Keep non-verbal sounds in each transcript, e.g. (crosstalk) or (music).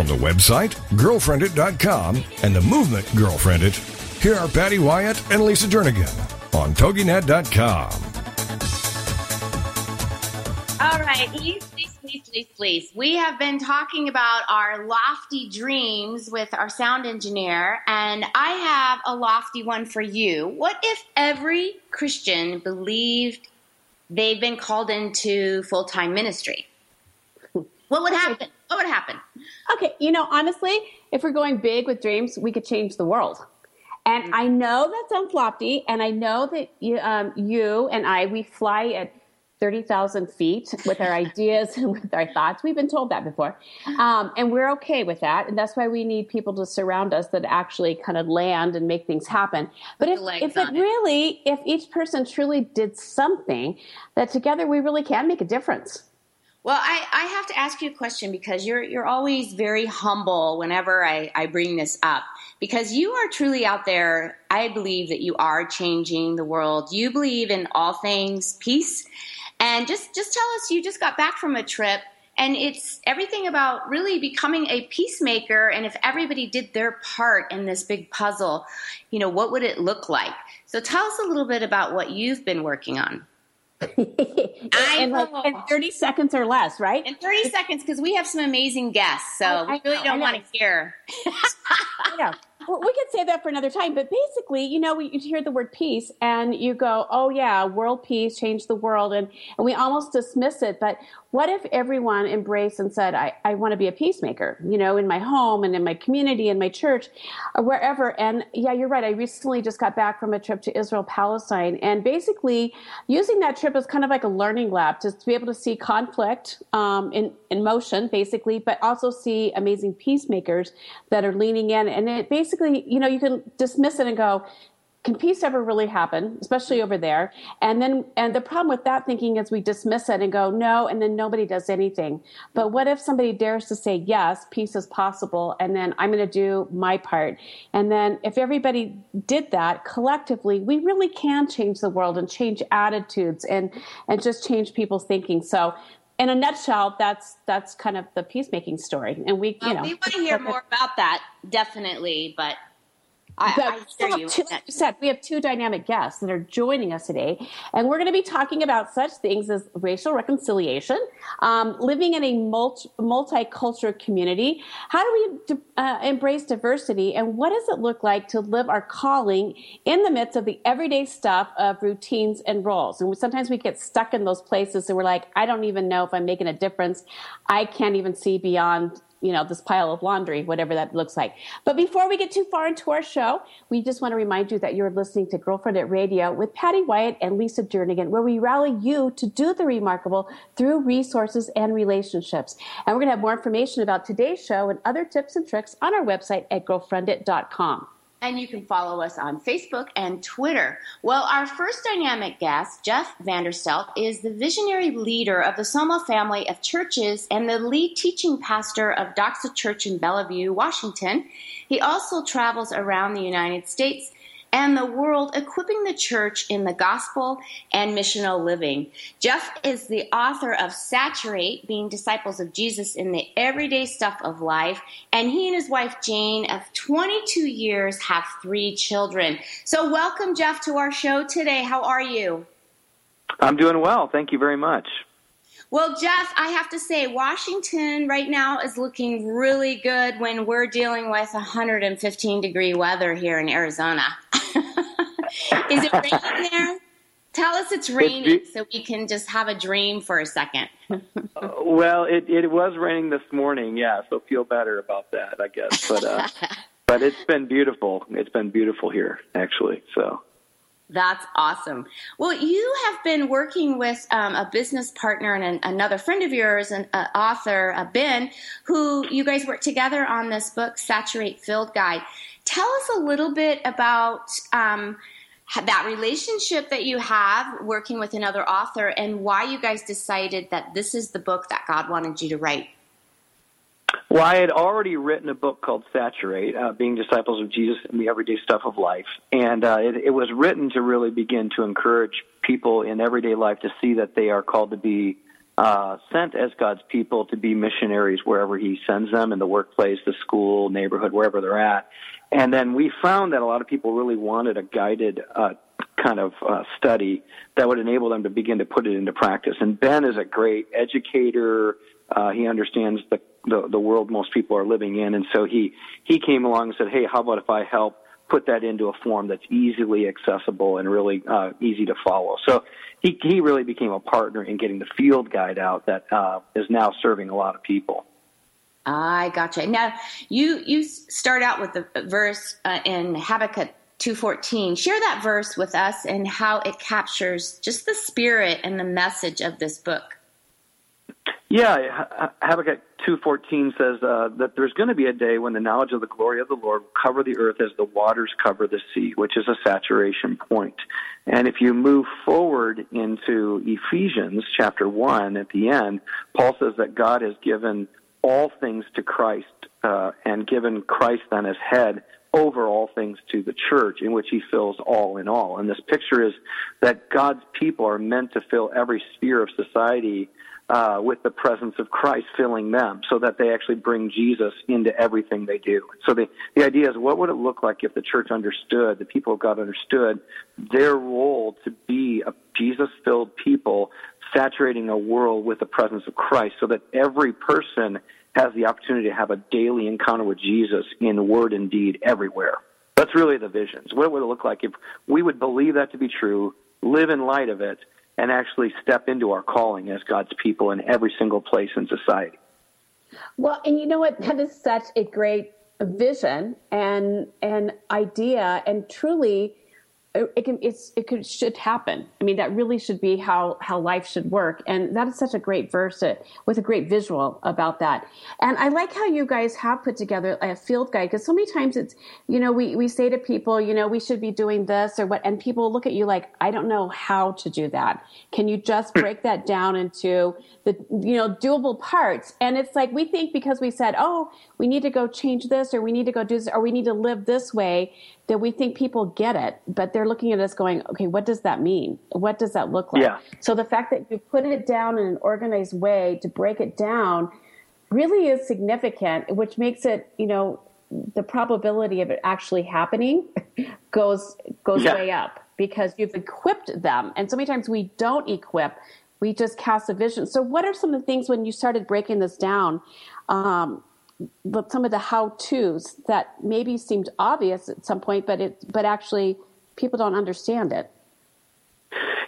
From the website, girlfriendit.com, and the movement Girlfriendit, here are Patty Wyatt and Lisa Jernigan on TogiNet.com. All right, please, please, please, please, please. We have been talking about our lofty dreams with our sound engineer, and I have a lofty one for you. What if every Christian believed they've been called into full time ministry? What would happen? What would happen? Okay, you know, honestly, if we're going big with dreams, we could change the world. And I know that sounds lofty, and I know that you, um, you and I, we fly at 30,000 feet with our ideas (laughs) and with our thoughts. We've been told that before. Um, and we're okay with that. And that's why we need people to surround us that actually kind of land and make things happen. But if, if it really, if each person truly did something, that together we really can make a difference. Well, I, I have to ask you a question because you're you're always very humble whenever I, I bring this up. Because you are truly out there, I believe that you are changing the world. You believe in all things peace. And just just tell us you just got back from a trip and it's everything about really becoming a peacemaker and if everybody did their part in this big puzzle, you know, what would it look like? So tell us a little bit about what you've been working on. (laughs) in, like, in 30 seconds or less, right? In 30 seconds, because we have some amazing guests, so oh, I, I we really know, don't want to hear. (laughs) yeah. Well, we could say that for another time, but basically, you know, you hear the word peace and you go, oh, yeah, world peace, change the world. And, and we almost dismiss it. But what if everyone embraced and said, I, I want to be a peacemaker, you know, in my home and in my community, in my church, or wherever. And yeah, you're right. I recently just got back from a trip to Israel, Palestine, and basically using that trip as kind of like a learning lab to, to be able to see conflict um, in, in motion, basically, but also see amazing peacemakers that are leaning in. And it basically, you know, you can dismiss it and go, can peace ever really happen, especially over there? And then, and the problem with that thinking is we dismiss it and go, no, and then nobody does anything. But what if somebody dares to say, yes, peace is possible, and then I'm going to do my part? And then if everybody did that collectively, we really can change the world and change attitudes and, and just change people's thinking. So in a nutshell, that's that's kind of the peacemaking story. And we, well, you know, we want to hear more about that, definitely. But I, I hear you. Two, said, we have two dynamic guests that are joining us today, and we're going to be talking about such things as racial reconciliation, um, living in a multi, multicultural community. How do we uh, embrace diversity, and what does it look like to live our calling in the midst of the everyday stuff of routines and roles? And sometimes we get stuck in those places, and we're like, I don't even know if I'm making a difference. I can't even see beyond you know, this pile of laundry, whatever that looks like. But before we get too far into our show, we just want to remind you that you're listening to GirlfriendIT Radio with Patty Wyatt and Lisa Jernigan, where we rally you to do the remarkable through resources and relationships. And we're going to have more information about today's show and other tips and tricks on our website at girlfriendit.com and you can follow us on Facebook and Twitter. Well, our first dynamic guest, Jeff Vanderstelt, is the visionary leader of the Soma family of churches and the lead teaching pastor of Doxa Church in Bellevue, Washington. He also travels around the United States and the world, equipping the church in the gospel and missional living. Jeff is the author of Saturate, being disciples of Jesus in the everyday stuff of life. And he and his wife, Jane, of 22 years, have three children. So, welcome, Jeff, to our show today. How are you? I'm doing well. Thank you very much. Well, Jeff, I have to say, Washington right now is looking really good when we're dealing with 115 degree weather here in Arizona. (laughs) is it (laughs) raining there? Tell us it's raining so we can just have a dream for a second. uh, well, it it was raining this morning, yeah, so feel better about that, I guess. But uh, (laughs) but it's been beautiful. It's been beautiful here, actually. So That's awesome. Well, you have been working with um, a business partner and an, another friend of yours, an uh, author, uh, Ben, who you guys worked together on this book, Saturate Field Guide. Tell us a little bit about um, that relationship that you have working with another author and why you guys decided that this is the book that God wanted you to write. Well, I had already written a book called Saturate, uh, Being Disciples of Jesus in the Everyday Stuff of Life. And uh, it, it was written to really begin to encourage people in everyday life to see that they are called to be uh, sent as God's people to be missionaries wherever He sends them in the workplace, the school, neighborhood, wherever they're at. And then we found that a lot of people really wanted a guided uh, kind of uh, study that would enable them to begin to put it into practice. And Ben is a great educator. Uh, he understands the, the the world most people are living in, and so he he came along and said, "Hey, how about if I help put that into a form that's easily accessible and really uh, easy to follow?" So he he really became a partner in getting the field guide out that uh, is now serving a lot of people. I gotcha. Now you you start out with the verse uh, in Habakkuk 2:14. Share that verse with us and how it captures just the spirit and the message of this book. Yeah, Habakkuk 2:14 says uh, that there's going to be a day when the knowledge of the glory of the Lord will cover the earth as the waters cover the sea, which is a saturation point. And if you move forward into Ephesians chapter 1 at the end, Paul says that God has given all things to Christ uh, and given Christ then as head over all things to the church in which he fills all in all. And this picture is that God's people are meant to fill every sphere of society uh, with the presence of Christ filling them so that they actually bring Jesus into everything they do. So the, the idea is what would it look like if the church understood, the people of God understood their role to be a Jesus filled people saturating a world with the presence of Christ so that every person has the opportunity to have a daily encounter with Jesus in word and deed everywhere. That's really the vision. What would it look like if we would believe that to be true, live in light of it, and actually step into our calling as God's people in every single place in society. Well, and you know what? That is such a great vision and an idea, and truly it can it's it could should happen. I mean that really should be how how life should work. And that is such a great verse uh, with a great visual about that. And i like how you guys have put together a field guide because so many times it's you know we we say to people you know we should be doing this or what and people look at you like i don't know how to do that. Can you just break that down into the you know doable parts? And it's like we think because we said oh we need to go change this or we need to go do this or we need to live this way that we think people get it, but they're looking at us going, okay, what does that mean? What does that look like? Yeah. So the fact that you put it down in an organized way to break it down really is significant, which makes it, you know, the probability of it actually happening (laughs) goes goes yeah. way up because you've equipped them. And so many times we don't equip, we just cast a vision. So what are some of the things when you started breaking this down? Um, but some of the how tos that maybe seemed obvious at some point, but it but actually people don't understand it.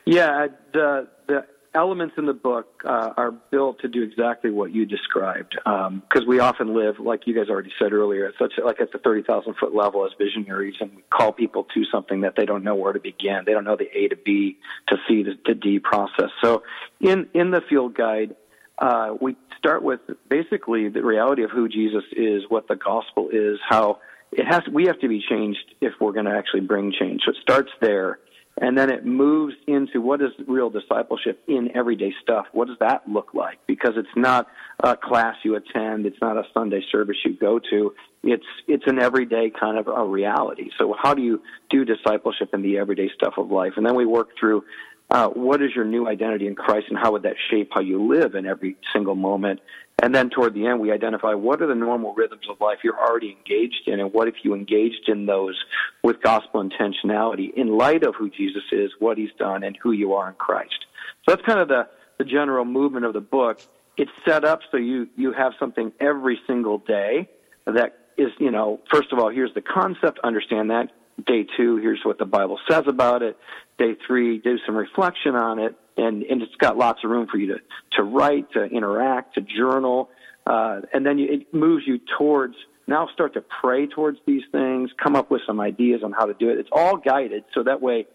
Yeah, the the elements in the book uh, are built to do exactly what you described because um, we often live, like you guys already said earlier, at such like at the thirty thousand foot level as visionaries, and we call people to something that they don't know where to begin. They don't know the A to B to C to, to D process. So in in the field guide uh, we start with basically the reality of who Jesus is, what the gospel is, how it has. We have to be changed if we're going to actually bring change. So it starts there, and then it moves into what is real discipleship in everyday stuff. What does that look like? Because it's not a class you attend, it's not a Sunday service you go to. It's it's an everyday kind of a reality. So how do you do discipleship in the everyday stuff of life? And then we work through uh, what is your new identity in Christ and how would that shape how you live in every single moment? And then toward the end, we identify what are the normal rhythms of life you're already engaged in, and what if you engaged in those with gospel intentionality in light of who Jesus is, what he's done, and who you are in Christ. So that's kind of the, the general movement of the book. It's set up so you, you have something every single day that is, you know, first of all, here's the concept, understand that, Day two, here's what the Bible says about it. Day three, do some reflection on it, and, and it's got lots of room for you to, to write, to interact, to journal, uh, and then you, it moves you towards now start to pray towards these things, come up with some ideas on how to do it. It's all guided, so that way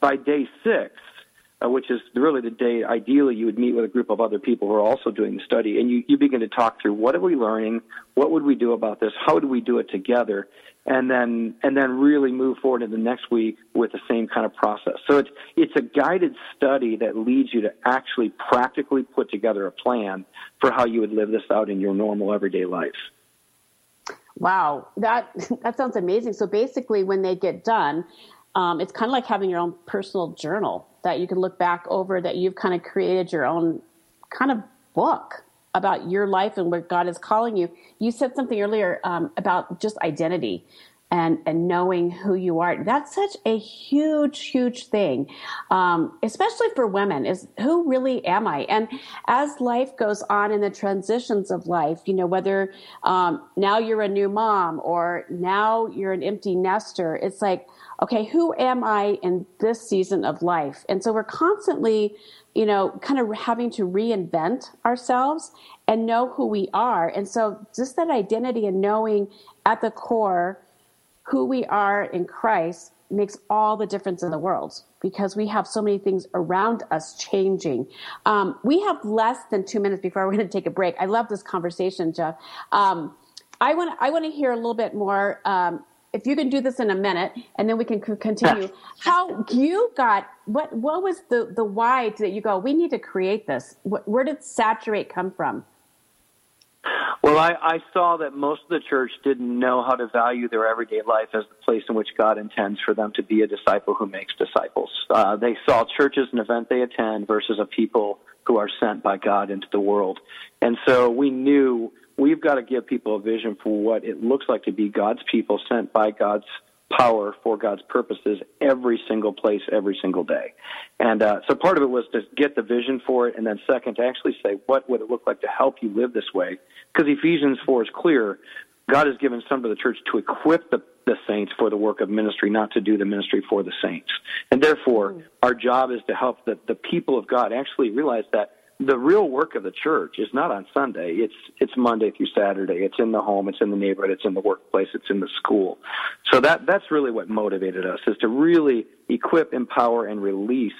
by day six, uh, which is really the day ideally you would meet with a group of other people who are also doing the study, and you, you begin to talk through what are we learning, what would we do about this, how do we do it together, and then and then really move forward to the next week with the same kind of process. So it's it's a guided study that leads you to actually practically put together a plan for how you would live this out in your normal everyday life. Wow, that (laughs) that sounds amazing. So basically, when they get done, um, it's kind of like having your own personal journal that you can look back over. That you've kind of created your own kind of book about your life and where God is calling you. You said something earlier um, about just identity and and knowing who you are. That's such a huge, huge thing, um, especially for women. Is who really am I? And as life goes on in the transitions of life, you know, whether um, now you're a new mom or now you're an empty nester, it's like, okay, who am I in this season of life? And so we're constantly you know, kind of having to reinvent ourselves and know who we are. And so just that identity and knowing at the core who we are in Christ makes all the difference in the world because we have so many things around us changing. Um, we have less than two minutes before (laughs) we're going to take a break. I love this conversation, Jeff. Um, I want I want to hear a little bit more. Um, if you can do this in a minute, and then we can continue. How you got what? What was the the why that you go? We need to create this. Where did saturate come from? Well, I, I saw that most of the church didn't know how to value their everyday life as the place in which God intends for them to be a disciple who makes disciples. Uh, they saw church as an event they attend versus a people who are sent by God into the world. And so we knew we've got to give people a vision for what it looks like to be God's people sent by God's power for God's purposes every single place, every single day. And uh, so part of it was to get the vision for it, and then second, to actually say, what would it look like to help you live this way? Because Ephesians 4 is clear. God has given some of the church to equip the, the saints for the work of ministry, not to do the ministry for the saints. And therefore, mm. our job is to help the, the people of God actually realize that the real work of the church is not on Sunday. It's it's Monday through Saturday. It's in the home. It's in the neighborhood. It's in the workplace. It's in the school. So that that's really what motivated us is to really equip, empower, and release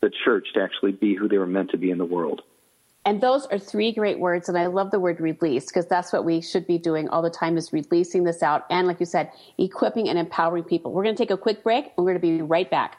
the church to actually be who they were meant to be in the world. And those are three great words, and I love the word release because that's what we should be doing all the time is releasing this out, and like you said, equipping and empowering people. We're going to take a quick break, we're going to be right back.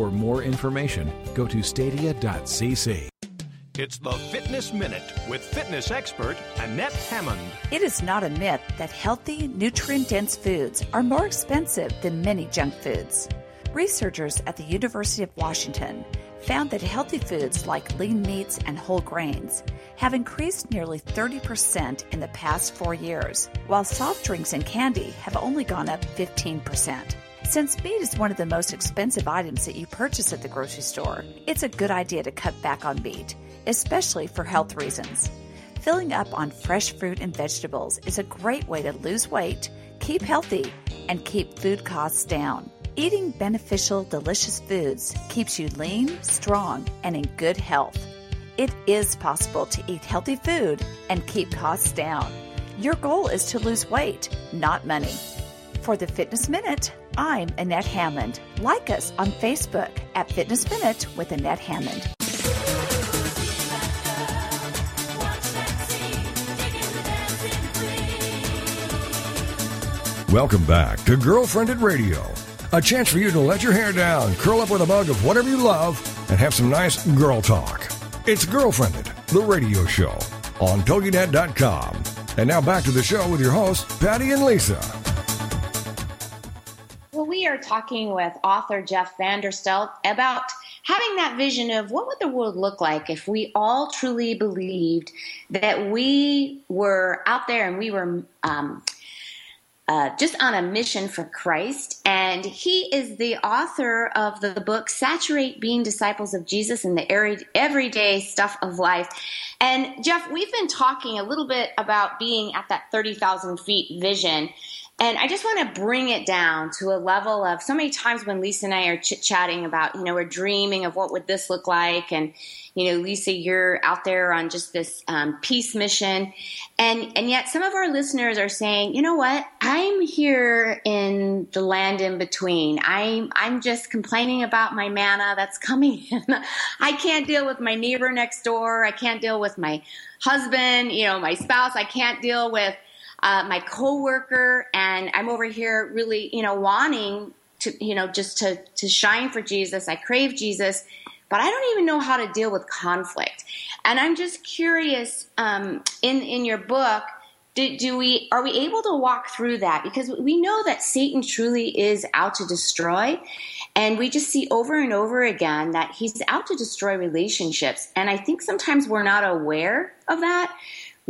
For more information, go to stadia.cc. It's the Fitness Minute with fitness expert Annette Hammond. It is not a myth that healthy, nutrient dense foods are more expensive than many junk foods. Researchers at the University of Washington found that healthy foods like lean meats and whole grains have increased nearly 30% in the past four years, while soft drinks and candy have only gone up 15%. Since meat is one of the most expensive items that you purchase at the grocery store, it's a good idea to cut back on meat, especially for health reasons. Filling up on fresh fruit and vegetables is a great way to lose weight, keep healthy, and keep food costs down. Eating beneficial, delicious foods keeps you lean, strong, and in good health. It is possible to eat healthy food and keep costs down. Your goal is to lose weight, not money. For the Fitness Minute, I'm Annette Hammond. Like us on Facebook at Fitness Minute with Annette Hammond. Welcome back to GirlfriendIT Radio, a chance for you to let your hair down, curl up with a mug of whatever you love, and have some nice girl talk. It's GirlfriendIT, the radio show on TogiNet.com. And now back to the show with your hosts, Patty and Lisa. Talking with author Jeff Vanderstelt about having that vision of what would the world look like if we all truly believed that we were out there and we were um, uh, just on a mission for Christ. And he is the author of the book Saturate Being Disciples of Jesus in the Everyday Stuff of Life. And Jeff, we've been talking a little bit about being at that 30,000 feet vision. And I just want to bring it down to a level of so many times when Lisa and I are chit chatting about, you know, we're dreaming of what would this look like. And, you know, Lisa, you're out there on just this um, peace mission. And, and yet some of our listeners are saying, you know what? I'm here in the land in between. I'm, I'm just complaining about my manna that's coming in. (laughs) I can't deal with my neighbor next door. I can't deal with my husband, you know, my spouse. I can't deal with, uh, my coworker, and I'm over here really, you know, wanting to, you know, just to to shine for Jesus. I crave Jesus, but I don't even know how to deal with conflict. And I'm just curious. Um, in in your book, do, do we are we able to walk through that? Because we know that Satan truly is out to destroy. And we just see over and over again that he's out to destroy relationships. And I think sometimes we're not aware of that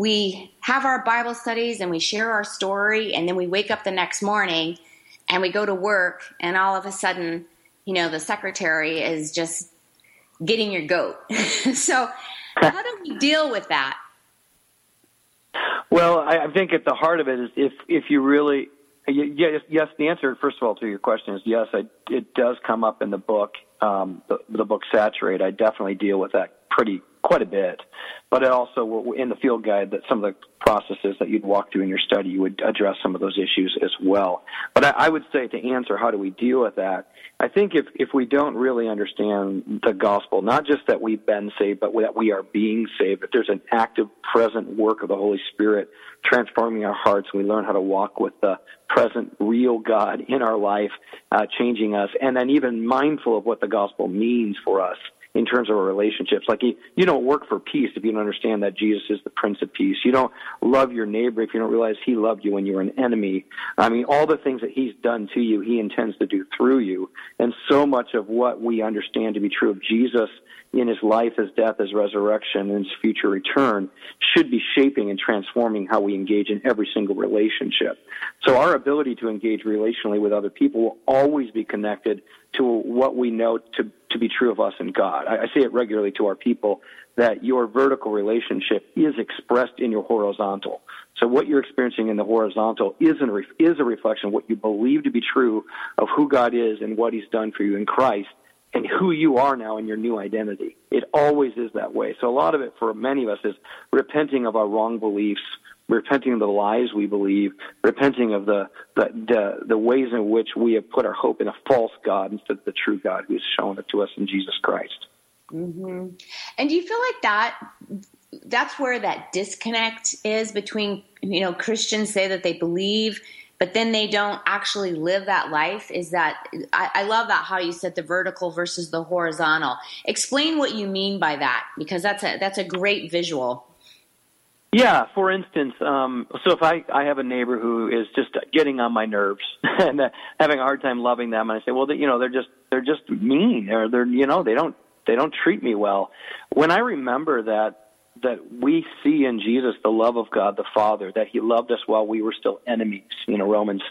we have our Bible studies and we share our story, and then we wake up the next morning and we go to work, and all of a sudden, you know, the secretary is just getting your goat. (laughs) so, how do we deal with that? Well, I think at the heart of it is if if you really yes, yes. The answer, first of all, to your question is yes. I, it does come up in the book, um, the, the book Saturate. I definitely deal with that pretty quite a bit. But it also in the field guide that some of the processes that you'd walk through in your study, you would address some of those issues as well. But I, would say to answer how do we deal with that, I think if if we don't really understand the gospel, not just that we've been saved, but that we are being saved, that there's an active, present work of the Holy Spirit transforming our hearts, we learn how to walk with the present, real God in our life, uh, changing us, and then even mindful of what the gospel means for us in terms of our relationships. Like you, you don't work for peace if you don't understand that Jesus is the Prince of Peace. You don't love your neighbor if you don't realize He loved you when you were an enemy. I mean, all the things that He's done to you, He intends to do through you. And so much of what we understand to be true of Jesus in his life, his death, his resurrection, and his future return should be shaping and transforming how we engage in every single relationship. So our ability to engage relationally with other people will always be connected to what we know to, to be true of us and God. I, I say it regularly to our people that your vertical relationship is expressed in your horizontal. So what you're experiencing in the horizontal is, an, is a reflection of what you believe to be true of who God is and what He's done for you in Christ and who you are now in your new identity. It always is that way. So a lot of it for many of us is repenting of our wrong beliefs, repenting of the lies we believe, repenting of the, the, the, the ways in which we have put our hope in a false God instead of the true God who has shown it to us in Jesus Christ. Mm-hmm. And do you feel like that that's where that disconnect is between you know Christians say that they believe but then they don't actually live that life is that I, I, love that how you said the vertical versus the horizontal explain what you mean by that because that's a that's a great visual yeah for instance um, so if I, I have a neighbor who is just getting on my nerves (laughs) and uh, having a hard time loving them and i say well they, you know they're just they're just mean. Or they're you know they don't they don't treat me well. When i remember that that we see in Jesus the love of God the Father, that He loved us while we were still enemies. You know, Romans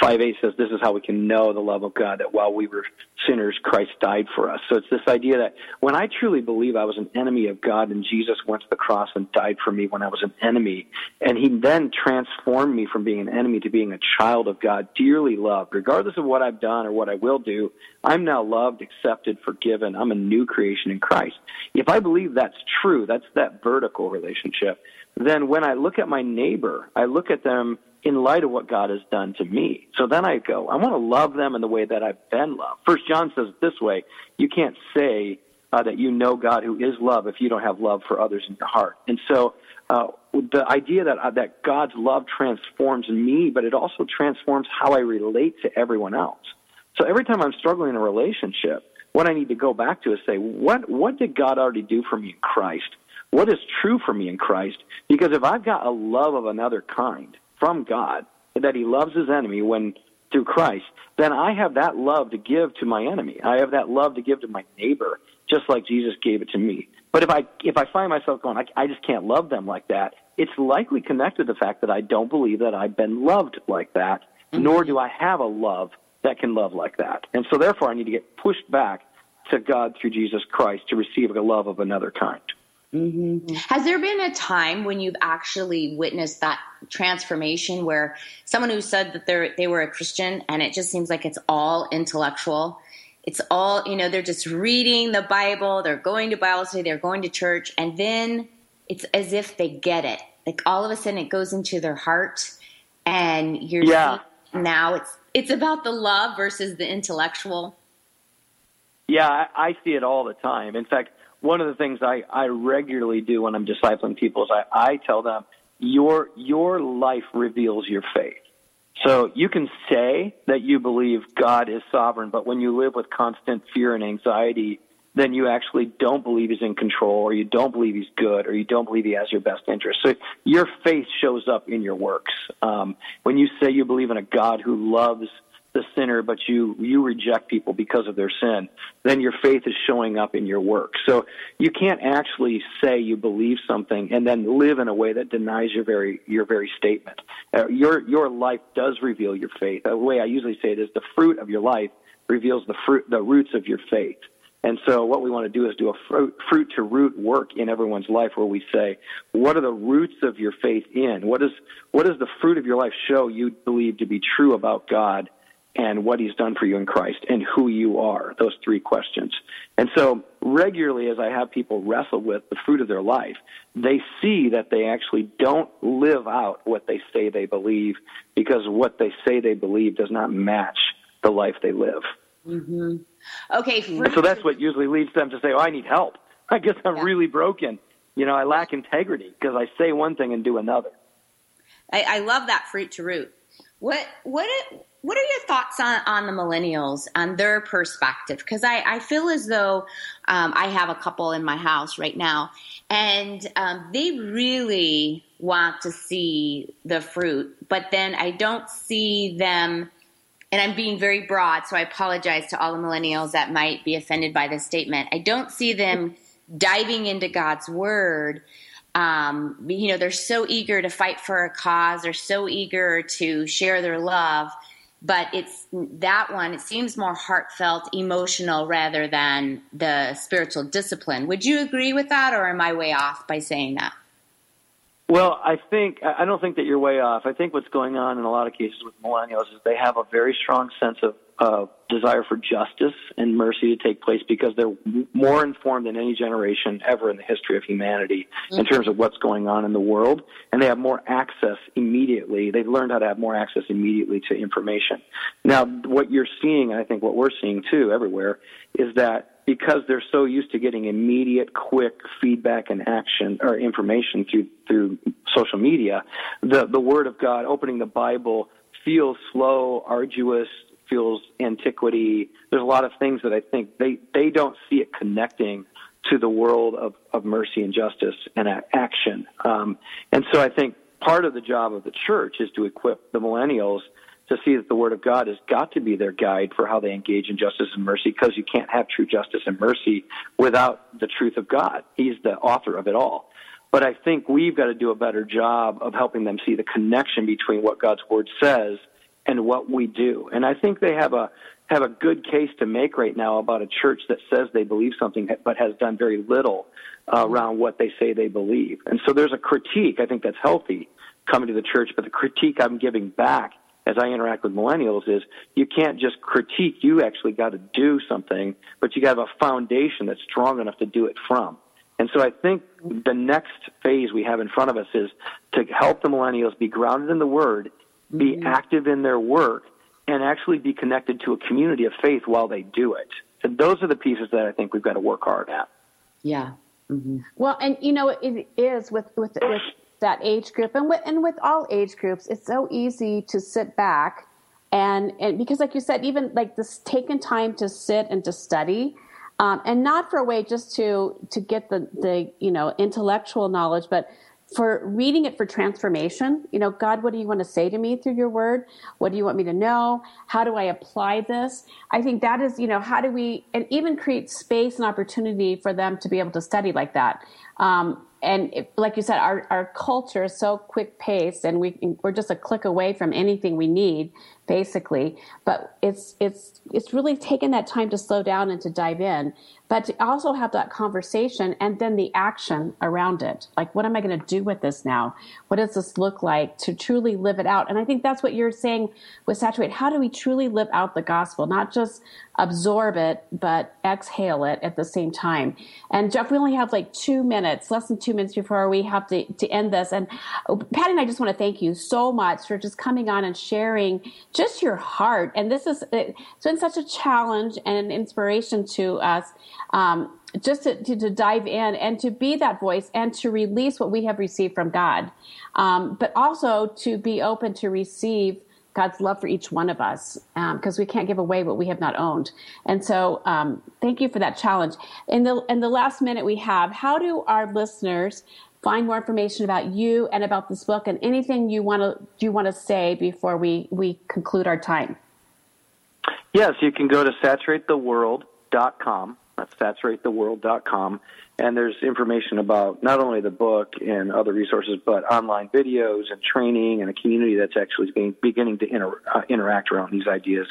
5 8 says this is how we can know the love of God, that while we were sinners, Christ died for us. So it's this idea that when I truly believe I was an enemy of God and Jesus went to the cross and died for me when I was an enemy, and He then transformed me from being an enemy to being a child of God, dearly loved, regardless of what I've done or what I will do, I'm now loved, accepted, forgiven. I'm a new creation in Christ. If I believe that's true, that's that vertical relationship, then when I look at my neighbor, I look at them in light of what God has done to me. So then I go, I want to love them in the way that I've been loved. First John says it this way, you can't say, uh, that you know God who is love if you don't have love for others in your heart. And so uh, the idea that uh, that God's love transforms me, but it also transforms how I relate to everyone else. So every time I'm struggling in a relationship, what I need to go back to is say, what what did God already do for me in Christ? What is true for me in Christ? Because if I've got a love of another kind from God, that He loves His enemy when through Christ, then I have that love to give to my enemy. I have that love to give to my neighbor, just like Jesus gave it to me. But if I if I find myself going, I, I just can't love them like that, it's likely connected to the fact that I don't believe that I've been loved like that, mm-hmm. nor do I have a love that can love like that. And so therefore I need to get pushed back to God through Jesus Christ to receive a love of another kind. Mm-hmm. Has there been a time when you've actually witnessed that transformation where someone who said that they they were a Christian and it just seems like it's all intellectual it's all, you know, they're just reading the Bible, they're going to Bible study, they're going to church, and then it's as if they get it. Like all of a sudden it goes into their heart and you're yeah. now it's it's about the love versus the intellectual. Yeah, I, I see it all the time. In fact, one of the things I, I regularly do when I'm discipling people is I, I tell them your your life reveals your faith. So you can say that you believe God is sovereign, but when you live with constant fear and anxiety, then you actually don't believe he's in control or you don't believe he's good or you don't believe he has your best interest. So your faith shows up in your works. Um, when you say you believe in a God who loves the sinner, but you, you reject people because of their sin, then your faith is showing up in your work. So you can't actually say you believe something and then live in a way that denies your very, your very statement. Uh, your, your life does reveal your faith. The way I usually say it is the fruit of your life reveals the fruit, the roots of your faith. And so what we want to do is do a fruit, fruit to root work in everyone's life where we say, what are the roots of your faith in? What is, what does the fruit of your life show you believe to be true about God and what he's done for you in Christ and who you are, those three questions. And so regularly as I have people wrestle with the fruit of their life, they see that they actually don't live out what they say they believe because what they say they believe does not match the life they live. Mm-hmm. Okay. so that's what usually leads them to say, oh, I need help. I guess I'm yeah. really broken. You know, I lack integrity because I say one thing and do another. I, I love that fruit to root. What, what, it, what are your thoughts on, on the millennials on their perspective? Because I, I feel as though um, I have a couple in my house right now, and um, they really want to see the fruit, but then I don't see them. And I'm being very broad, so I apologize to all the millennials that might be offended by this statement. I don't see them diving into God's word um, you know, they're so eager to fight for a cause. They're so eager to share their love but it's that one it seems more heartfelt emotional rather than the spiritual discipline. Would you agree with that or am i way off by saying that? Well i think i don't think that you're way off. I think what's going on in a lot of cases with millennials is they have a very strong sense of uh, desire for justice and mercy to take place because they're more informed than any generation ever in the history of humanity mm-hmm. in terms of what's going on in the world, and they have more access immediately. They've learned how to have more access immediately to information. Now, what you're seeing, and I think what we're seeing too everywhere, is that because they're so used to getting immediate, quick feedback and action or information through through social media, the the Word of God, opening the Bible feels slow, arduous, feels antiquity. There's a lot of things that I think they, they don't see it connecting to the world of, of mercy and justice and action. Um, and so I think part of the job of the church is to equip the millennials to see that the Word of God has got to be their guide for how they engage in justice and mercy because you can't have true justice and mercy without the truth of God. He's the author of it all. But I think we've got to do a better job of helping them see the connection between what God's Word says and what we do. And I think they have a have a good case to make right now about a church that says they believe something but has done very little uh, around what they say they believe. And so there's a critique I think that's healthy coming to the church, but the critique I'm giving back as I interact with millennials is you can't just critique, you actually got to do something, but you got to have a foundation that's strong enough to do it from. And so I think the next phase we have in front of us is to help the millennials be grounded in the Word be mm-hmm. active in their work, and actually be connected to a community of faith while they do it. And those are the pieces that I think we've got to work hard at. Yeah. Mm-hmm. Well, and you know, it is with with with that age group, and with and with all age groups, it's so easy to sit back and and because, like you said, even like this taking time to sit and to study. Um, and not for a way just to to get the the you know intellectual knowledge, but for reading it for transformation. You know, God, what do you want to say to me through your word? What do you want me to know? How do I apply this? I think that is, you know, how do we, and even create space and opportunity for them to be able to study like that. Um, and it, like you said, our, our culture is so quick paced and we, we're just a click away from anything we need, basically. But it's, it's, it's really taken that time to slow down and to dive in but to also have that conversation and then the action around it. Like, what am I going to do with this now? What does this look like to truly live it out? And I think that's what you're saying with Saturate. How do we truly live out the gospel? Not just absorb it, but exhale it at the same time. And Jeff, we only have like two minutes, less than two minutes before we have to, to end this. And oh, Patty and I just want to thank you so much for just coming on and sharing just your heart. And this is, it's been such a challenge and an inspiration to us um, just to, to, to, dive in and to be that voice and to release what we have received from God, um, but also to be open to receive God's love for each one of us because um, we can't give away what we have not owned. And so, um, thank you for that challenge. In the in the last minute we have, how do our listeners find more information about you and about this book and anything you want to you want to say before we we conclude our time? Yes, you can go to saturatetheworld.com that's saturatetheworld.com. And there's information about not only the book and other resources, but online videos and training and a community that's actually being, beginning to inter, uh, interact around these ideas.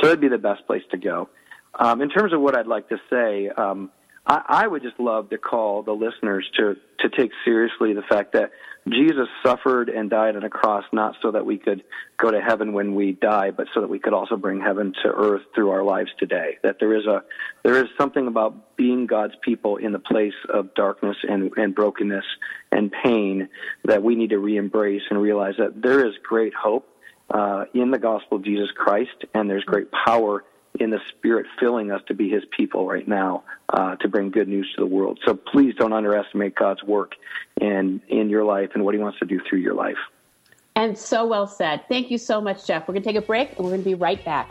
So that'd be the best place to go. Um, in terms of what I'd like to say, um, I, I would just love to call the listeners to to take seriously the fact that Jesus suffered and died on a cross not so that we could go to heaven when we die, but so that we could also bring heaven to earth through our lives today. That there is a there is something about being God's people in the place of darkness and, and brokenness and pain that we need to re-embrace and realize that there is great hope uh, in the gospel of Jesus Christ, and there's great power in the Spirit filling us to be His people right now uh, to bring good news to the world. So please don't underestimate God's work in in your life and what He wants to do through your life. And so well said. Thank you so much, Jeff. We're going to take a break and we're going to be right back.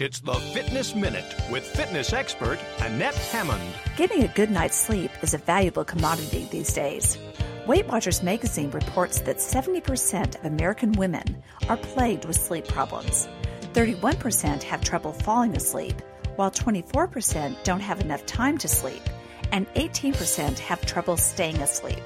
It's the Fitness Minute with fitness expert Annette Hammond. Getting a good night's sleep is a valuable commodity these days. Weight Watchers magazine reports that 70% of American women are plagued with sleep problems. 31% have trouble falling asleep, while 24% don't have enough time to sleep, and 18% have trouble staying asleep.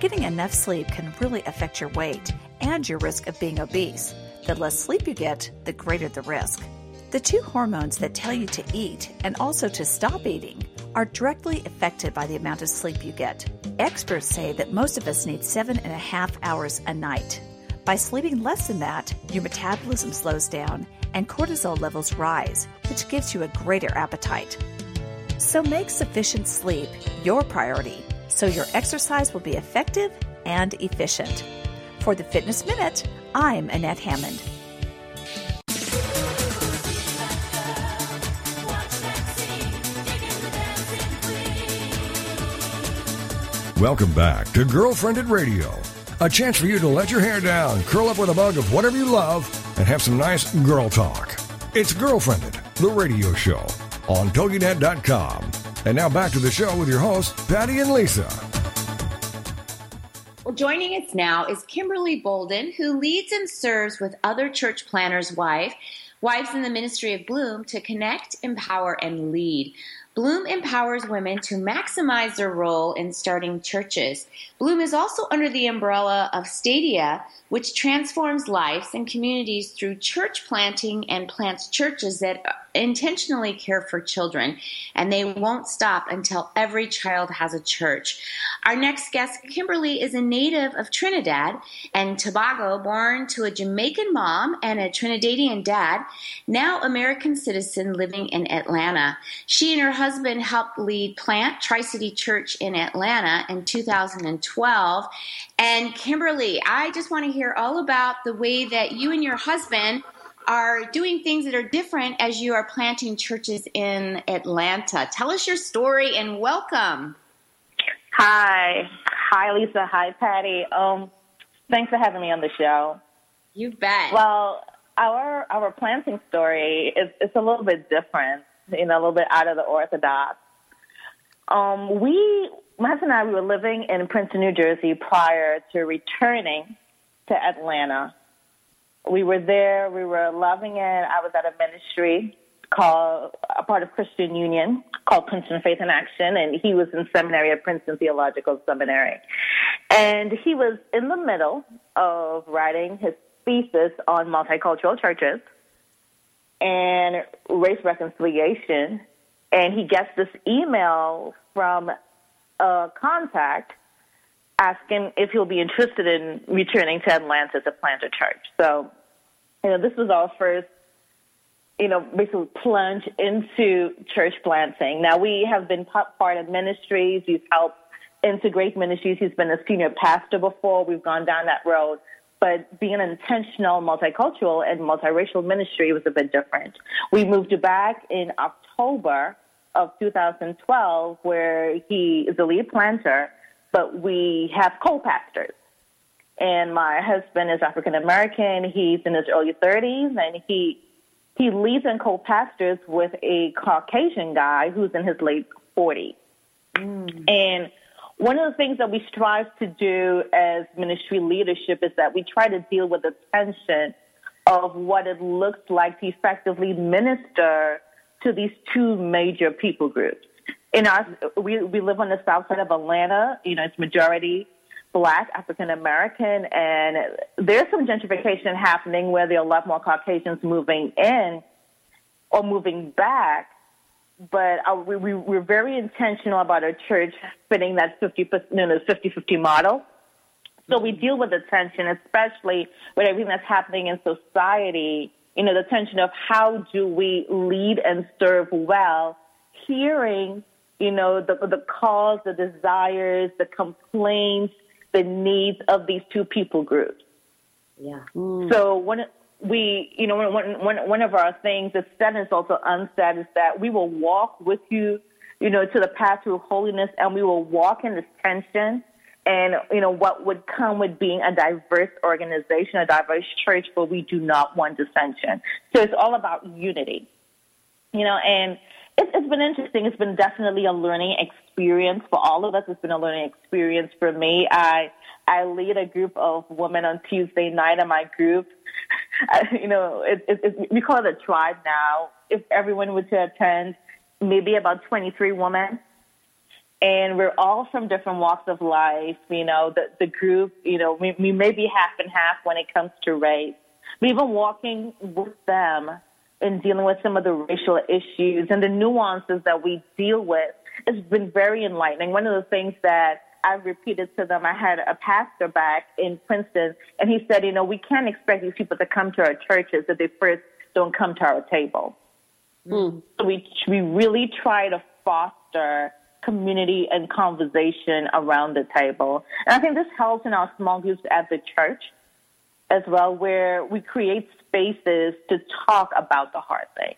Getting enough sleep can really affect your weight and your risk of being obese. The less sleep you get, the greater the risk. The two hormones that tell you to eat and also to stop eating are directly affected by the amount of sleep you get. Experts say that most of us need seven and a half hours a night. By sleeping less than that, your metabolism slows down and cortisol levels rise, which gives you a greater appetite. So make sufficient sleep your priority so your exercise will be effective and efficient. For the Fitness Minute, I'm Annette Hammond. Welcome back to GirlfriendIT Radio, a chance for you to let your hair down, curl up with a mug of whatever you love, and have some nice girl talk. It's GirlfriendIT, the radio show on TogiNet.com. And now back to the show with your hosts, Patty and Lisa. Well, joining us now is Kimberly Bolden, who leads and serves with other church planters' wife, wives in the ministry of Bloom to connect, empower, and lead. Bloom empowers women to maximize their role in starting churches. Bloom is also under the umbrella of Stadia, which transforms lives and communities through church planting and plants churches that intentionally care for children, and they won't stop until every child has a church. Our next guest, Kimberly, is a native of Trinidad and Tobago, born to a Jamaican mom and a Trinidadian dad, now American citizen living in Atlanta. She and her husband helped lead Plant Tri City Church in Atlanta in 2012. And Kimberly, I just want to hear all about the way that you and your husband are doing things that are different as you are planting churches in Atlanta. Tell us your story and welcome. Hi. Hi, Lisa. Hi, Patty. Um, thanks for having me on the show. You bet. Well, our our planting story is it's a little bit different, you know, a little bit out of the orthodox. Um, we, my husband and I, we were living in Princeton, New Jersey prior to returning to Atlanta we were there. We were loving it. I was at a ministry called a part of Christian Union called Princeton Faith in Action, and he was in seminary at Princeton Theological Seminary. And he was in the middle of writing his thesis on multicultural churches and race reconciliation, and he gets this email from a contact asking if he'll be interested in returning to Atlanta plant a church. So, you know, this was our first, you know, basically plunge into church planting. Now, we have been part of ministries. We've helped integrate ministries. He's been a senior pastor before. We've gone down that road. But being an intentional multicultural and multiracial ministry was a bit different. We moved back in October of 2012, where he is the lead planter but we have co-pastors. And my husband is African American. He's in his early 30s, and he he leads and co-pastors with a Caucasian guy who's in his late 40s. Mm. And one of the things that we strive to do as ministry leadership is that we try to deal with the tension of what it looks like to effectively minister to these two major people groups in our we we live on the south side of Atlanta. You know, it's majority black, African American, and there's some gentrification happening where there are a lot more Caucasians moving in or moving back. But uh, we, we, we're very intentional about our church fitting that 50, you know, 50-50 model. So we deal with the tension, especially with everything that's happening in society. You know, the tension of how do we lead and serve well, hearing you know, the, the cause, the desires, the complaints, the needs of these two people groups. Yeah. Mm. So when we, you know, one, one, one of our things that's said is also unsaid is that we will walk with you, you know, to the path to holiness and we will walk in this tension and, you know, what would come with being a diverse organization, a diverse church, but we do not want dissension. So it's all about unity, you know, and it's, it's been interesting. It's been definitely a learning experience for all of us. It's been a learning experience for me. I I lead a group of women on Tuesday night in my group. (laughs) Uh, you know, it, it, it, we call it a tribe now. If everyone were to attend, maybe about 23 women. And we're all from different walks of life. You know, the, the group, you know, we, we may be half and half when it comes to race. But even walking with them in dealing with some of the racial issues and the nuances that we deal with. It's been very enlightening. One of the things that I repeated to them, I had a pastor back in Princeton, and he said, you know, we can't expect these people to come to our churches if they first don't come to our table. Mm. So we, we really try to foster community and conversation around the table. And I think this helps in our small groups at the church as well, where we create spaces to talk about the hard things.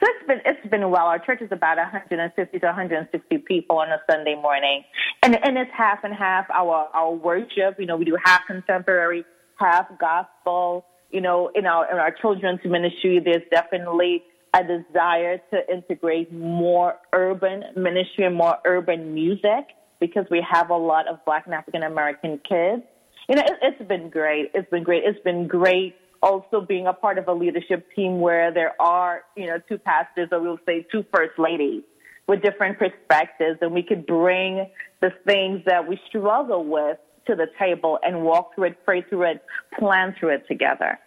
So it's been it's been well. Our church is about 150 to 160 people on a Sunday morning, and and it's half and half. Our our worship, you know, we do half contemporary, half gospel. You know, in our in our children's ministry, there's definitely a desire to integrate more urban ministry and more urban music because we have a lot of Black and African American kids. You know, it, it's been great. It's been great. It's been great also being a part of a leadership team where there are, you know, two pastors or we'll say two first ladies with different perspectives and we could bring the things that we struggle with to the table and walk through it, pray through it, plan through it together.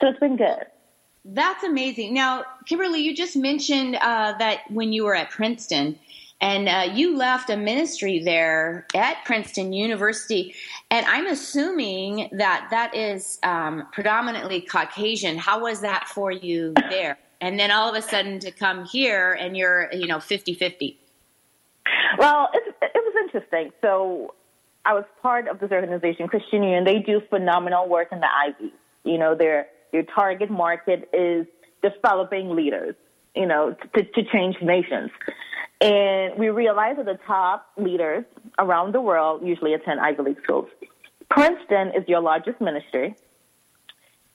So it's been good. That's amazing. Now, Kimberly, you just mentioned uh, that when you were at Princeton, and uh, you left a ministry there at Princeton University, and I'm assuming that that is um, predominantly Caucasian. How was that for you there? And then all of a sudden to come here and you're, you know, 50 50. Well, it, it was interesting. So I was part of this organization, Christian Union. They do phenomenal work in the Ivy. You know, their your target market is developing leaders, you know, to, to change nations. And we realized that the top leaders around the world usually attend Ivy League schools. Princeton is your largest ministry.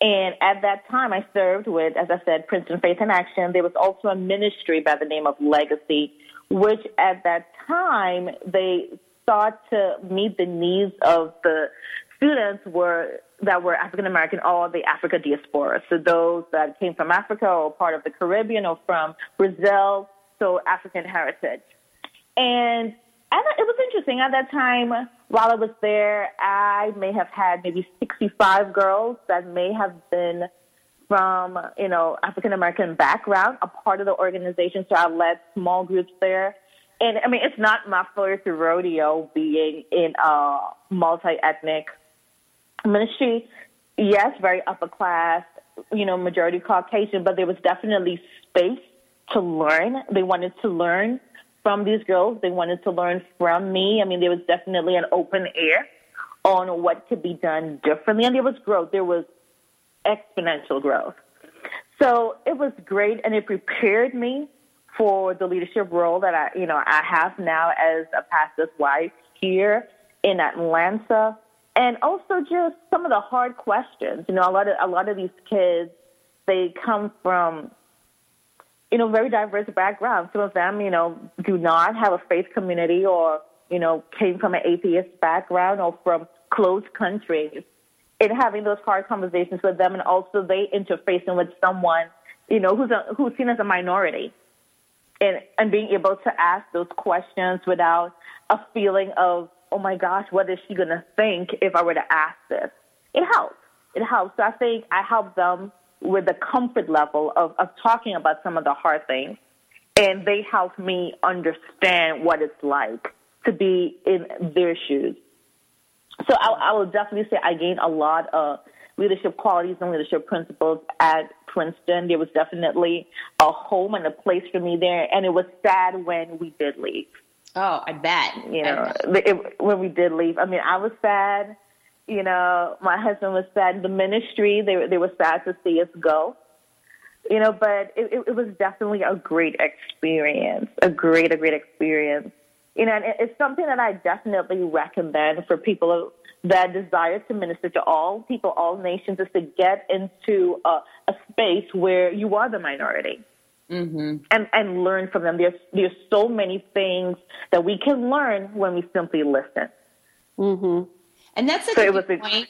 And at that time, I served with, as I said, Princeton Faith in Action. There was also a ministry by the name of Legacy, which at that time they sought to meet the needs of the students were that were African American or the Africa diaspora. So those that came from Africa or part of the Caribbean or from Brazil, so African heritage. And and it was interesting at that time. While I was there, I may have had maybe 65 girls that may have been from you know African American background, a part of the organization. So I led small groups there. And I mean, it's not my first rodeo being in a multi-ethnic ministry. Yes, very upper class, you know, majority Caucasian, but there was definitely space to learn. They wanted to learn from these girls. They wanted to learn from me. I mean, there was definitely an open air on what could be done differently. And there was growth. There was exponential growth. So it was great and it prepared me for the leadership role that I, you know, I have now as a pastor's wife here in Atlanta. And also just some of the hard questions. You know, a lot of a lot of these kids, they come from you know, very diverse backgrounds. Some of them, you know, do not have a faith community or, you know, came from an atheist background or from closed countries. And having those hard conversations with them and also they interfacing with someone, you know, who's a, who's seen as a minority. And, and being able to ask those questions without a feeling of, oh my gosh, what is she going to think if I were to ask this? It helps. It helps. So I think I help them with the comfort level of, of talking about some of the hard things. And they helped me understand what it's like to be in their shoes. So I, I will definitely say I gained a lot of leadership qualities and leadership principles at Princeton. There was definitely a home and a place for me there. And it was sad when we did leave. Oh, I bet. You know, bet. It, when we did leave. I mean, I was sad you know, my husband was sad. The ministry, they they were sad to see us go. You know, but it, it, it was definitely a great experience, a great, a great experience. You know, and it, it's something that I definitely recommend for people that desire to minister to all people, all nations, is to get into a, a space where you are the minority. Mm-hmm. And and learn from them. There's there's so many things that we can learn when we simply listen. Mm-hmm. And that's such so a good point.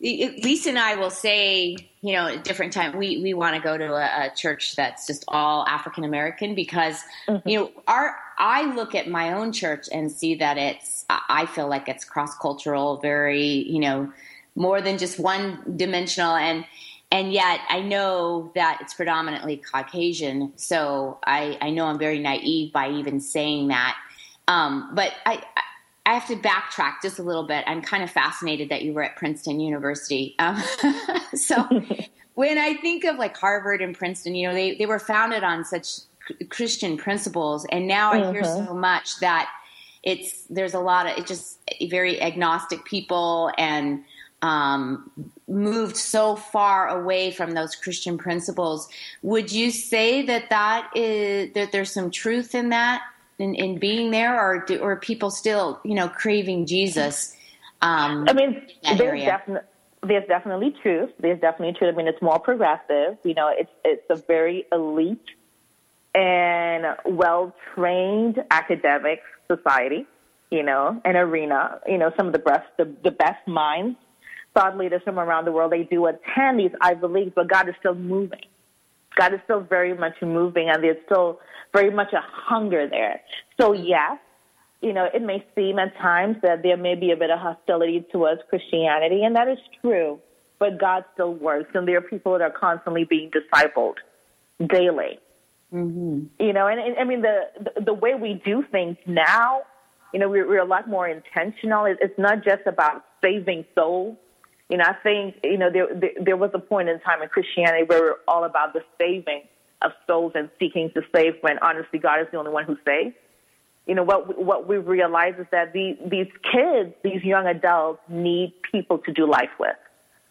Lisa and I will say, you know, at different time, we, we want to go to a, a church that's just all African American because, mm-hmm. you know, our, I look at my own church and see that it's, I feel like it's cross cultural, very, you know, more than just one dimensional. And, and yet I know that it's predominantly Caucasian. So I, I know I'm very naive by even saying that. Um, but I, I have to backtrack just a little bit. I'm kind of fascinated that you were at Princeton University. Um, (laughs) so (laughs) when I think of like Harvard and Princeton, you know, they, they were founded on such Christian principles. And now mm-hmm. I hear mm-hmm. so much that it's, there's a lot of, it just very agnostic people and um, moved so far away from those Christian principles. Would you say that that is that there's some truth in that in, in being there, or do, or people still you know craving Jesus? Um, I mean, there's definitely there's definitely truth. There's definitely truth. I mean, it's more progressive. You know, it's it's a very elite and well trained academic society. You know, an arena. You know, some of the best the, the best minds thought leaders from around the world, they do attend these Ivy Leagues, but God is still moving. God is still very much moving, and there's still very much a hunger there. So, yes, you know, it may seem at times that there may be a bit of hostility towards Christianity, and that is true, but God still works, and there are people that are constantly being discipled daily. Mm-hmm. You know, and, and I mean, the, the, the way we do things now, you know, we're, we're a lot more intentional. It's not just about saving souls you know, I think, you know, there, there, there was a point in time in Christianity where we we're all about the saving of souls and seeking to save when honestly God is the only one who saves. You know, what, what we realize is that the, these kids, these young adults need people to do life with.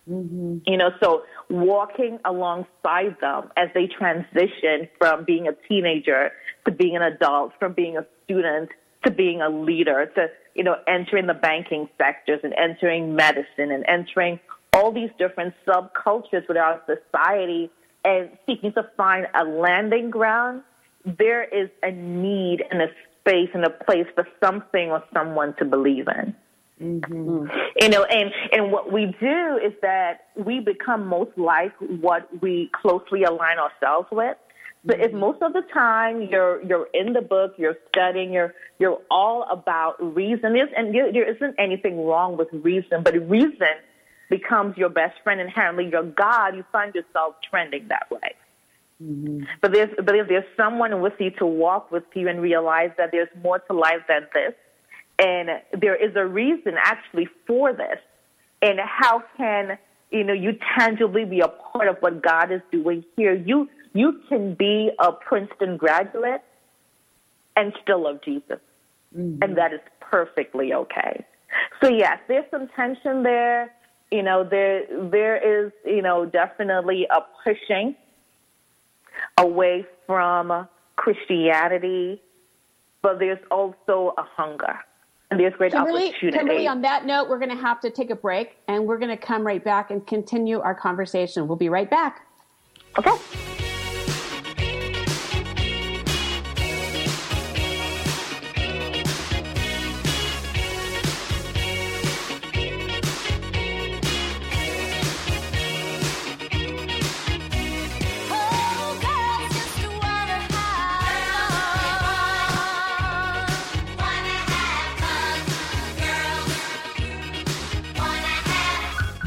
Mm-hmm. You know, so walking alongside them as they transition from being a teenager to being an adult, from being a student to being a leader, to you know, entering the banking sectors and entering medicine and entering all these different subcultures within our society and seeking to find a landing ground, there is a need and a space and a place for something or someone to believe in. Mm-hmm. You know, and and what we do is that we become most like what we closely align ourselves with. But if most of the time you're you're in the book, you're studying, you're you're all about reason, and there isn't anything wrong with reason, but reason becomes your best friend inherently, your God. You find yourself trending that way. Mm-hmm. But there's but if there's someone with you to walk with you and realize that there's more to life than this, and there is a reason actually for this, and how can you know you tangibly be a part of what God is doing here? You you can be a Princeton graduate and still love Jesus. Mm-hmm. And that is perfectly okay. So yes, there's some tension there. You know, there there is, you know, definitely a pushing away from Christianity, but there's also a hunger. And there's great Kimberly, opportunity. Kimberly, on that note, we're going to have to take a break and we're going to come right back and continue our conversation. We'll be right back. Okay.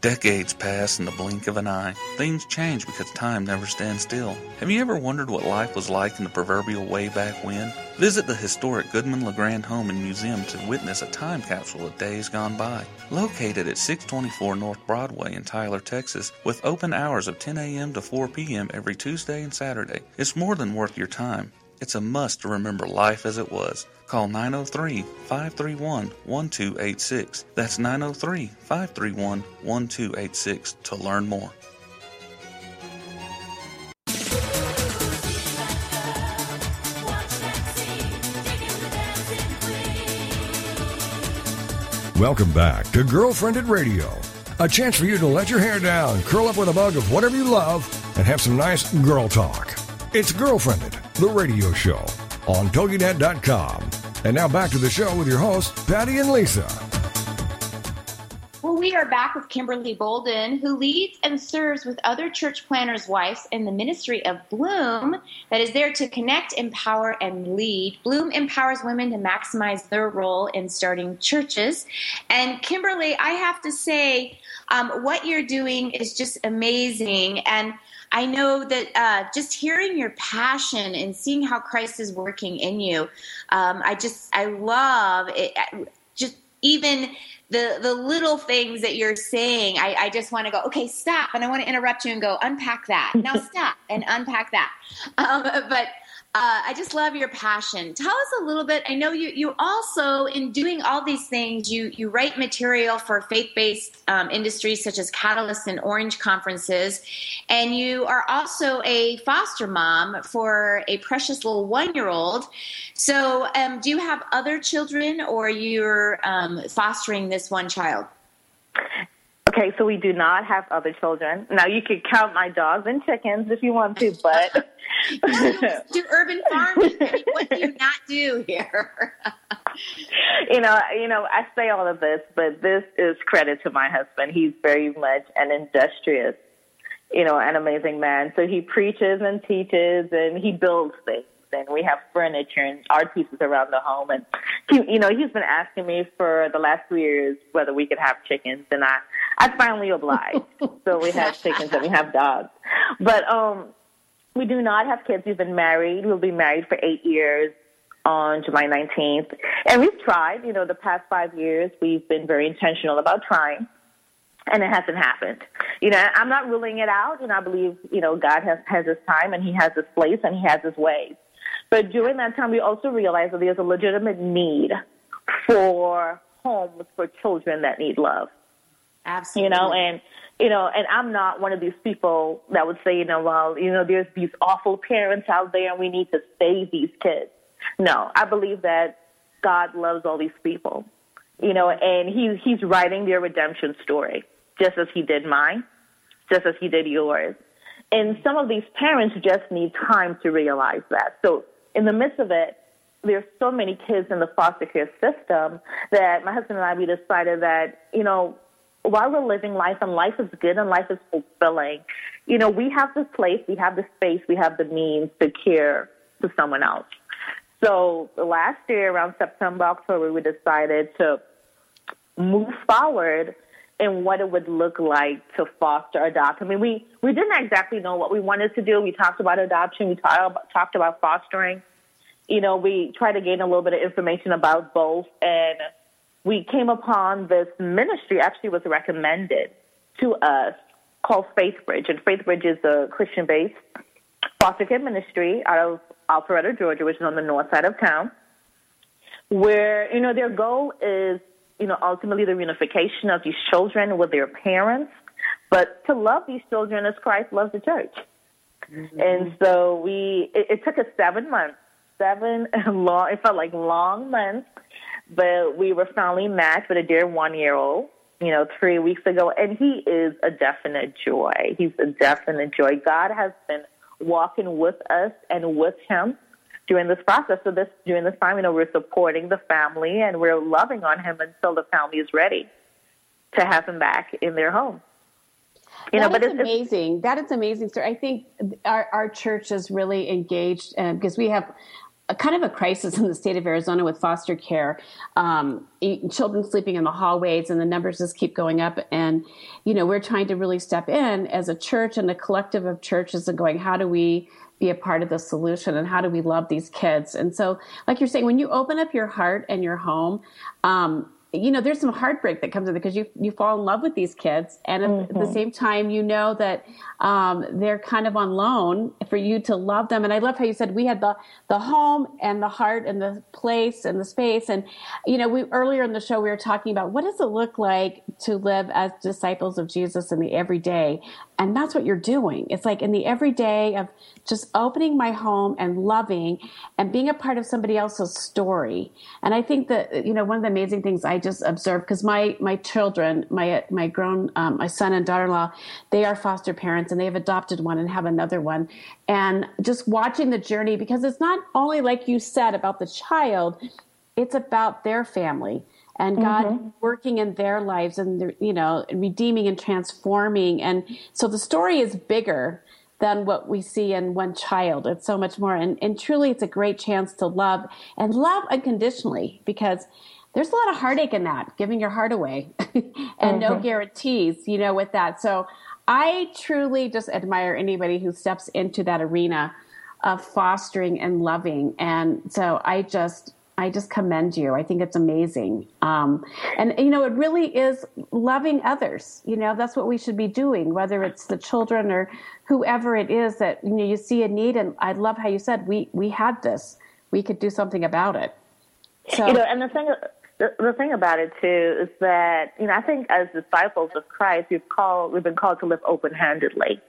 Decades pass in the blink of an eye. Things change because time never stands still. Have you ever wondered what life was like in the proverbial way back when? Visit the historic Goodman LeGrand Home and Museum to witness a time capsule of days gone by. Located at 624 North Broadway in Tyler, Texas, with open hours of 10 a.m. to 4 p.m. every Tuesday and Saturday, it's more than worth your time. It's a must to remember life as it was. Call 903 531 1286. That's 903 531 1286 to learn more. Welcome back to GirlfriendIT Radio. A chance for you to let your hair down, curl up with a mug of whatever you love, and have some nice girl talk. It's GirlfriendIT, the radio show on TogiNet.com. And now back to the show with your hosts, Patty and Lisa. Well, we are back with Kimberly Bolden, who leads and serves with other church planters' wives in the ministry of Bloom that is there to connect, empower, and lead. Bloom empowers women to maximize their role in starting churches. And Kimberly, I have to say, um, what you're doing is just amazing. And I know that uh, just hearing your passion and seeing how Christ is working in you, um, I just, I love it. Just even the the little things that you're saying, I, I just want to go, okay, stop, and I want to interrupt you and go, unpack that. Now (laughs) stop and unpack that. Um, but uh, I just love your passion. Tell us a little bit. I know you you also in doing all these things, you you write material for faith based um, industries such as Catalyst and Orange conferences, and you are also a foster mom for a precious little one year old. So, um, do you have other children, or you're um, fostering this one child? Okay, so we do not have other children. Now you could count my dogs and chickens if you want to, but (laughs) do urban farming. I mean, what do you not do here? (laughs) you know, you know, I say all of this, but this is credit to my husband. He's very much an industrious, you know, an amazing man. So he preaches and teaches and he builds things and we have furniture and art pieces around the home. And he, you know, he's been asking me for the last three years whether we could have chickens, and I, I finally obliged. (laughs) so we have chickens and we have dogs, but um, we do not have kids. We've been married. We'll be married for eight years on July 19th, and we've tried. You know, the past five years, we've been very intentional about trying and it hasn't happened. You know, I'm not ruling it out, and I believe, you know, God has, has his time and he has his place and he has his ways. But during that time, we also realized that there's a legitimate need for homes for children that need love. Absolutely. You know, and you know, and I'm not one of these people that would say, you know, well, you know, there's these awful parents out there and we need to save these kids. No, I believe that God loves all these people. You know, and he's he's writing their redemption story, just as he did mine, just as he did yours. And some of these parents just need time to realize that. So in the midst of it, there's so many kids in the foster care system that my husband and I we decided that you know while we're living life and life is good and life is fulfilling, you know we have the place, we have the space, we have the means to care for someone else. So last year around September October we decided to move forward in what it would look like to foster adopt. I mean, we, we didn't exactly know what we wanted to do. We talked about adoption. We talked about fostering. You know, we tried to gain a little bit of information about both. And we came upon this ministry, actually was recommended to us called FaithBridge. And FaithBridge is a Christian-based foster care ministry out of Alpharetta, Georgia, which is on the north side of town, where, you know, their goal is you know, ultimately the reunification of these children with their parents, but to love these children as Christ loves the church. Mm-hmm. And so we, it, it took us seven months, seven (laughs) long, it felt like long months, but we were finally matched with a dear one year old, you know, three weeks ago, and he is a definite joy. He's a definite joy. God has been walking with us and with him during this process. So this during this time, you know, we're supporting the family and we're loving on him until the family is ready to have him back in their home. You that know, but it's amazing. that is amazing, sir. I think our our church is really engaged um, because we have a kind of a crisis in the state of Arizona with foster care, um, children sleeping in the hallways, and the numbers just keep going up. And you know, we're trying to really step in as a church and a collective of churches and going, how do we be a part of the solution and how do we love these kids and so like you're saying when you open up your heart and your home um, you know, there's some heartbreak that comes with it because you you fall in love with these kids, and mm-hmm. at the mm-hmm. same time, you know that um, they're kind of on loan for you to love them. And I love how you said we had the the home and the heart and the place and the space. And you know, we earlier in the show we were talking about what does it look like to live as disciples of Jesus in the everyday. And that's what you're doing. It's like in the everyday of just opening my home and loving and being a part of somebody else's story. And I think that, you know, one of the amazing things I just observed, because my, my children, my, my grown, um, my son and daughter-in-law, they are foster parents and they have adopted one and have another one. And just watching the journey, because it's not only like you said about the child, it's about their family and God mm-hmm. working in their lives and you know redeeming and transforming. And so the story is bigger than what we see in one child. It's so much more. And, and truly it's a great chance to love and love unconditionally because there's a lot of heartache in that giving your heart away (laughs) and mm-hmm. no guarantees you know with that. So I truly just admire anybody who steps into that arena of fostering and loving. And so I just I just commend you. I think it's amazing. Um, and, you know, it really is loving others. You know, that's what we should be doing, whether it's the children or whoever it is that, you know, you see a need. And I love how you said, we, we had this, we could do something about it. So, you know, and the thing, the, the thing about it too is that, you know, I think as disciples of Christ, we've called, we've been called to live open handedly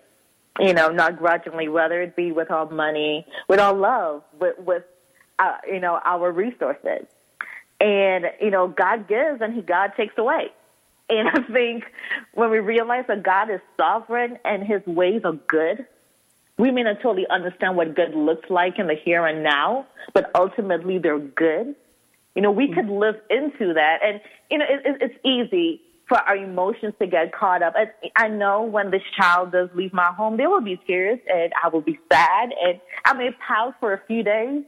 you know, not grudgingly, whether it be with our money, with our love, with, with uh, you know, our resources. And, you know, God gives and he, God takes away. And I think when we realize that God is sovereign and his ways are good, we may not totally understand what good looks like in the here and now, but ultimately they're good. You know, we mm-hmm. could live into that. And, you know, it, it, it's easy for our emotions to get caught up. I, I know when this child does leave my home, there will be tears and I will be sad and I may pout for a few days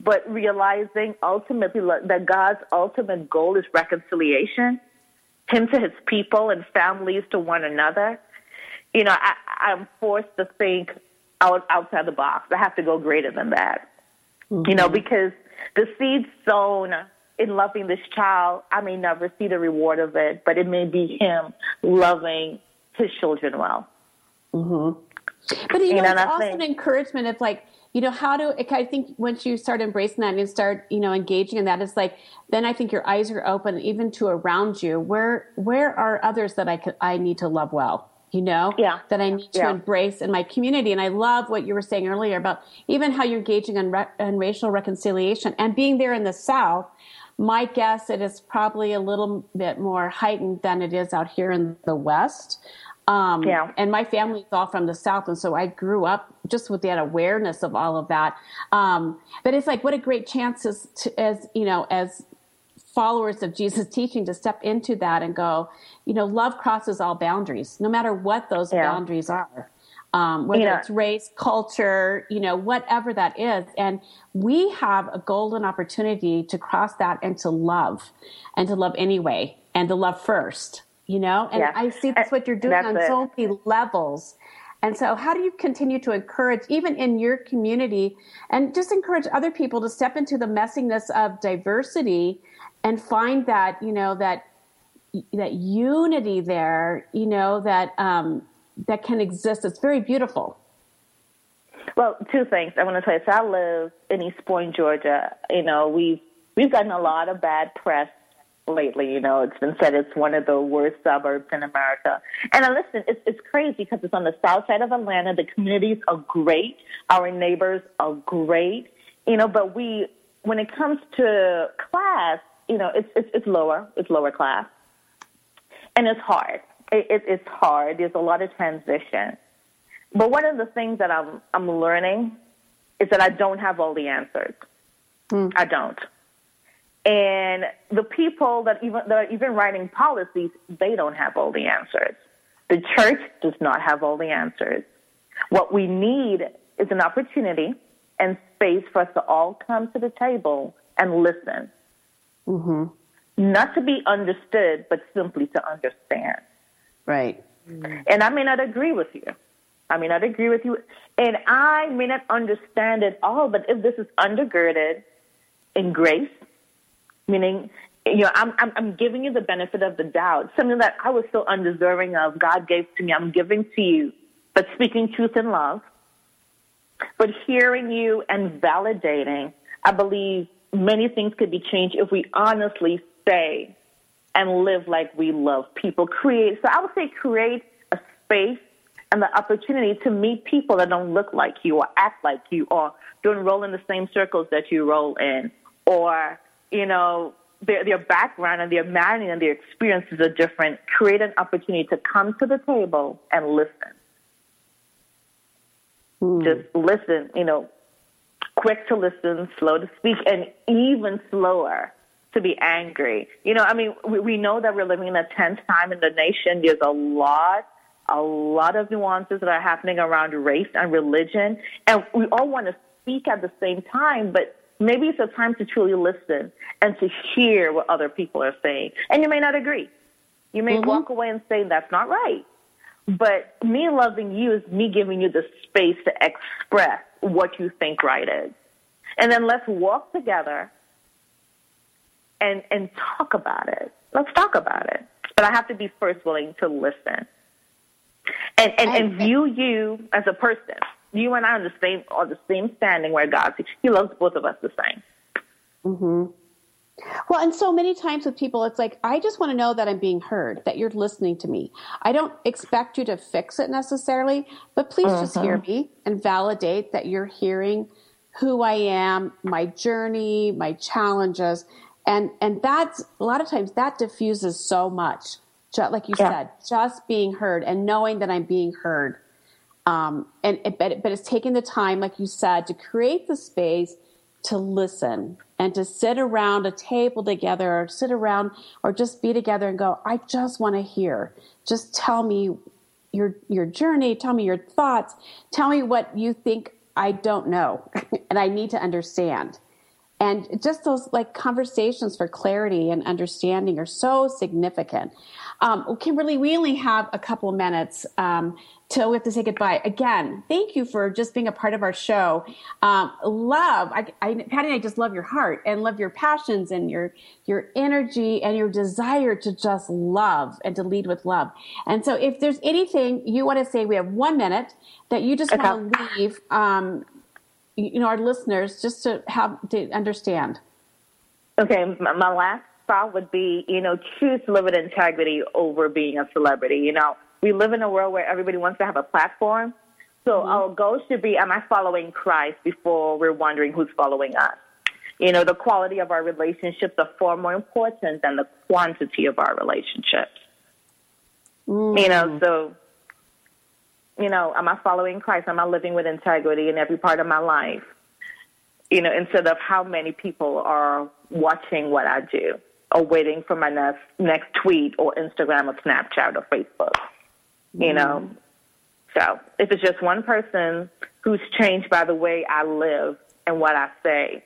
but realizing ultimately that God's ultimate goal is reconciliation, Him to His people and families to one another. You know, I, I'm forced to think out, outside the box. I have to go greater than that. Mm-hmm. You know, mm-hmm. because the seed sown in loving this child, I may never see the reward of it, but it may be Him loving His children well. Mm-hmm. But you know, it's also think, an encouragement of like you know how to i think once you start embracing that and you start you know engaging in that it's like then i think your eyes are open even to around you. Where where are others that i could i need to love well you know? Yeah. That i need to yeah. embrace in my community. And i love what you were saying earlier about even how you're engaging in, re- in racial reconciliation and being there in the south. My guess it is probably a little bit more heightened than it is out here in the west um, yeah. And my family's all from the South. And so I grew up just with that awareness of all of that. Um, but it's like, what a great chance is to, as, you know, as followers of Jesus' teaching to step into that and go, you know, love crosses all boundaries, no matter what those yeah. boundaries are. Um, whether yeah. it's race, culture, you know, whatever that is. And we have a golden opportunity to cross that and to love and to love anyway and to love first you know? And yeah. I see that's what you're doing on it. so many levels. And so, how do you continue to encourage, even in your community, and just encourage other people to step into the messiness of diversity and find that, you know, that that unity there, you know, that um, that can exist. It's very beautiful. Well, two things I want to tell you. So I live in East Point, Georgia. You know, we've we've gotten a lot of bad press lately. You know, it's been said it's one of the worst suburbs in America. And uh, listen, it's, it's crazy because it's on the south side of Atlanta. The communities are great. Our neighbors are great. You know, but we, when it comes to class, you know, it's, it's, it's lower. It's lower class. And it's hard. It, it, it's hard. There's a lot of transition. But one of the things that I'm, I'm learning is that I don't have all the answers. Mm. I don't. And the people that even that are even writing policies, they don't have all the answers. The church does not have all the answers. What we need is an opportunity and space for us to all come to the table and listen. Mm-hmm. Not to be understood, but simply to understand. Right. And I may not agree with you. I may not agree with you. And I may not understand it all, but if this is undergirded in grace meaning you know, I'm, I'm, I'm giving you the benefit of the doubt. Something that I was so undeserving of, God gave to me. I'm giving to you, but speaking truth in love. But hearing you and validating, I believe many things could be changed if we honestly say and live like we love people. Create, so I would say create a space and the opportunity to meet people that don't look like you or act like you or don't roll in the same circles that you roll in or, you know, their, their background and their marrying and their experiences are different. Create an opportunity to come to the table and listen. Hmm. Just listen, you know, quick to listen, slow to speak, and even slower to be angry. You know, I mean, we, we know that we're living in a tense time in the nation. There's a lot, a lot of nuances that are happening around race and religion, and we all want to speak at the same time, but maybe it's a time to truly listen and to hear what other people are saying. And you may not agree. You may Mm-hmm. walk away and say, that's not right. But me loving you is me giving you the space to express what you think right is. And then let's walk together and, and talk about it. Let's talk about it. But I have to be first willing to listen. And, and, and view you as a person. You and I are the same are the same standing where God. He loves both of us the same. hmm Well, and so many times with people, it's like, I just want to know that I'm being heard, that you're listening to me. I don't expect you to fix it necessarily, but please just hear me and validate that you're hearing who I am, my journey, my challenges. And, and that's a lot of times that diffuses so much. Just, like you Yeah. said, just being heard and knowing that I'm being heard. Um, and but, but it's taking the time, like you said, to create the space to listen and to sit around a table together or sit around or just be together and go, I just want to hear. Just tell me your your journey, tell me your thoughts, tell me what you think I don't know (laughs) and I need to understand. And just those like conversations for clarity and understanding are so significant. Um, Kimberly, we only have a couple of minutes um, till we have to say goodbye. Again, thank you for just being a part of our show. Um, love, I, I, Patty and I just love your heart and love your passions and your your energy and your desire to just love and to lead with love. And so, if there's anything you want to say, we have one minute that you just want to leave. Um, you know, our listeners just to have to understand. Okay, my, last thought would be, you know, choose to live with integrity over being a celebrity. You know, we live in a world where everybody wants to have a platform. So mm-hmm. our goal should be, am I following Christ before we're wondering who's following us? You know, the quality of our relationships are far more important than the quantity of our relationships. Mm. You know, so, you know, am I following Christ? Am I living with integrity in every part of my life? You know, instead of how many people are watching what I do or waiting for my next, next tweet or Instagram or Snapchat or Facebook. You know, mm-hmm. so if it's just one person who's changed by the way I live and what I say,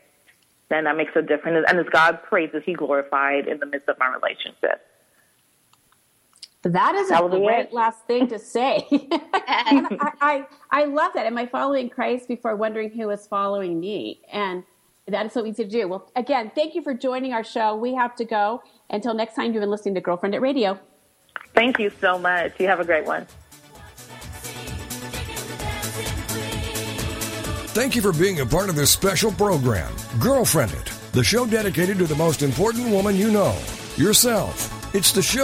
then that makes a difference. And as God praises, He glorified in the midst of my relationship. That is a That would be great it. last thing to say. (laughs) And (laughs) I, I, I love that. Am I following Christ before wondering who is following me? And that is so easy to do. Well, again, thank you for joining our show. We have to go. Until next time, you've been listening to GirlfriendIT Radio. Thank you so much. You have a great one. Thank you for being a part of this special program, GirlfriendIT, the show dedicated to the most important woman you know, yourself. It's the show